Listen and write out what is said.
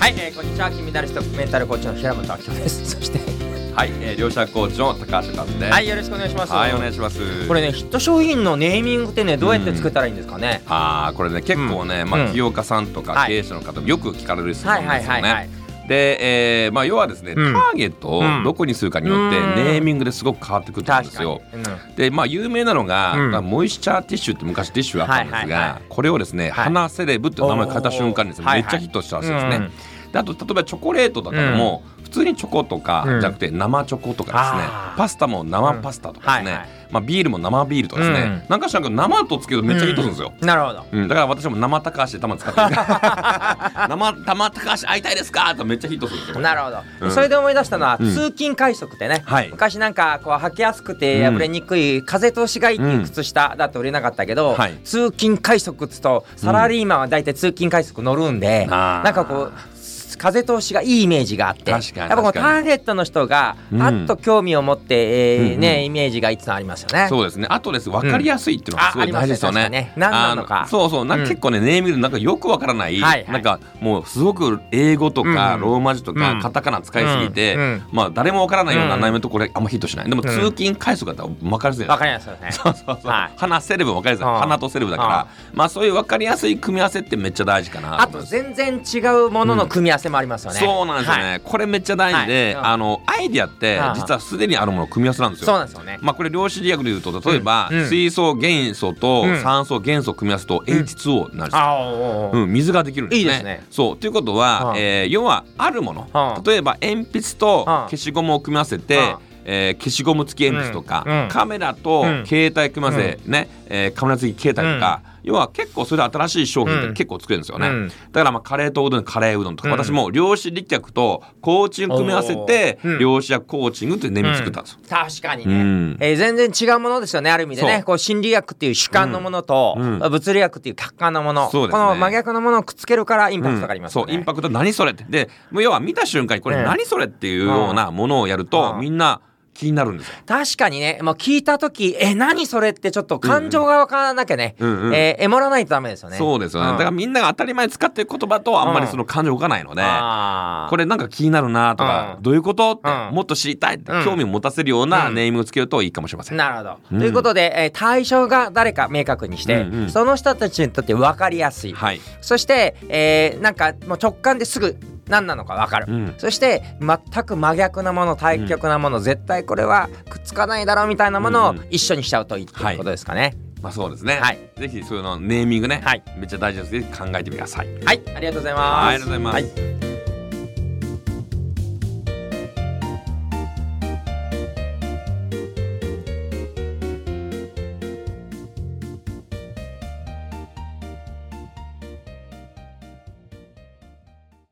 はい、えー、こんにちは。金メダリストメンタルコーチの平本明夫です。そしてはい、えー、両者コーチの高橋和です。はいよろしくお願いします。はい、お願いします。これねヒット商品のネーミングってねどうやって作ったらいいんですかね、ああ、これね、結構ね、まあ、うん起業家さんとかはい。経営者の方もよく聞かれる質問はいですよはいはいはいね。で、えーまあ、要はですね、うん。ターゲットをどこにするかによって、うん。ネーミングですごく変わってくるんですよ。、うん。で、まあ、有名なのが、うん。まあモイスチャーティッシュって昔ティッシュがあったんですが、これをですね、はい。花セレブって名前を変えた瞬間にですね、めっちゃヒットしたらしいですね。あと例えばチョコレートとかでも、普通にチョコとかうん。じゃなくて生チョコとかですね、あー。パスタも生パスタとかですね、うん。はいはい。まあ、ビールも生ビールとかですね、うん。なんかしら生とつけるとめっちゃヒットするんですよ。なるほど。うん、だから私も生高橋で玉使ってる。生生高橋会いたいですか？ってめっちゃヒットするんですよ。なるほど、うん。それで思い出したのは、うん。通勤快速ってね、はい。昔なんかこう履きやすくて破れにくい、風通しがいいっていう靴下だと売れなかったけど、はい。通勤快速っつうとサラリーマンは大体通勤快速乗るんで、あー。なんかこう風通しがいいイメージがあって確かにやっぱこうターゲットの人がうんあっと興味を持って、えーねイメージがいつもありますよね。そうですね。あとです分かりやすいっていうのがすごい大事ですよね。何なのかあそうそう。なんかうん結構ね、ネーミングなんかよくわからない、なんかもうすごく英語とか、うんローマ字とか、うんカタカナ使いすぎて、まあ誰もわからないようなうん内面とこれあんまヒットしない。でもん通勤回数が分かりやすい。わかりますよね。そうそうそう。はい花セレブ分かりやすい。うん花とセレブだから、まあそういう分かりやすい組み合わせってめっちゃ大事かなあと。全然違うものの組み合わせもありますよね。そうなんですよね、はい。これめっちゃ大事で、はい。あのアイディアってうん実はすでにあるものの組み合わせなんですよ。そうなんですよね。まあこれ量子力学でいうと例えば、うん。うん。水素元素とうん。酸素元素を組み合わせると H2O になるんですよ。うん、水ができるんですね。いいですね。そう。ということは、うんえー要はあるもの、うん例えば鉛筆とうん消しゴムを組み合わせて、うんえー消しゴム付き鉛筆とか、うん。うん。カメラとうん。携帯組み合わせ、ねえーカメラ付き携帯とか、要は結構それで新しい商品ってうん。結構作れるんですよね、うん。だからまあカレーとうどんカレーうどんとか、うん。私も量子力学とコーチング組み合わせて、おー。うん。量子力コーチングっていうネーミング作ったんですよ。確かにね、うん。えー全然違うものですよねある意味でね。こう心理学っていう主観のものと、うん。物理学っていう客観のもの、ね。この真逆のものをくっつけるからインパクトがありますよね、そう。インパクト何それって。で要は見た瞬間にこれええ何それっていうようなものをやると、うん。みんな気になるんですよ。確かにね。もう聞いた時え何それってちょっと感情が分からなきゃね、うんうんえーエモらないとダメですよね。そうですよね、ん。だからみんなが当たり前に使ってる言葉とあんまりその感情動かないので、あーこれなんか気になるなとか、うん。どういうことって、うん。もっと知りたいってうん。興味を持たせるようなうん。ネーミングをつけるといいかもしれません。なるほど、うん。ということで、えー対象が誰か明確にして、うんうん。その人たちにとって分かりやすい、はい、そして、えーなんかもう直感ですぐ何なのか分かる、うん。そして全く真逆なもの対極なもの、絶対これはくっつかないだろうみたいなものをうんうん。一緒にしちゃうといいっていうことですかね。まあそうですね、はい。ぜひそういうのネーミングね、はい。めっちゃ大事です。ので考えてください。はい、ありがとうございます。はいありがとうございます。はい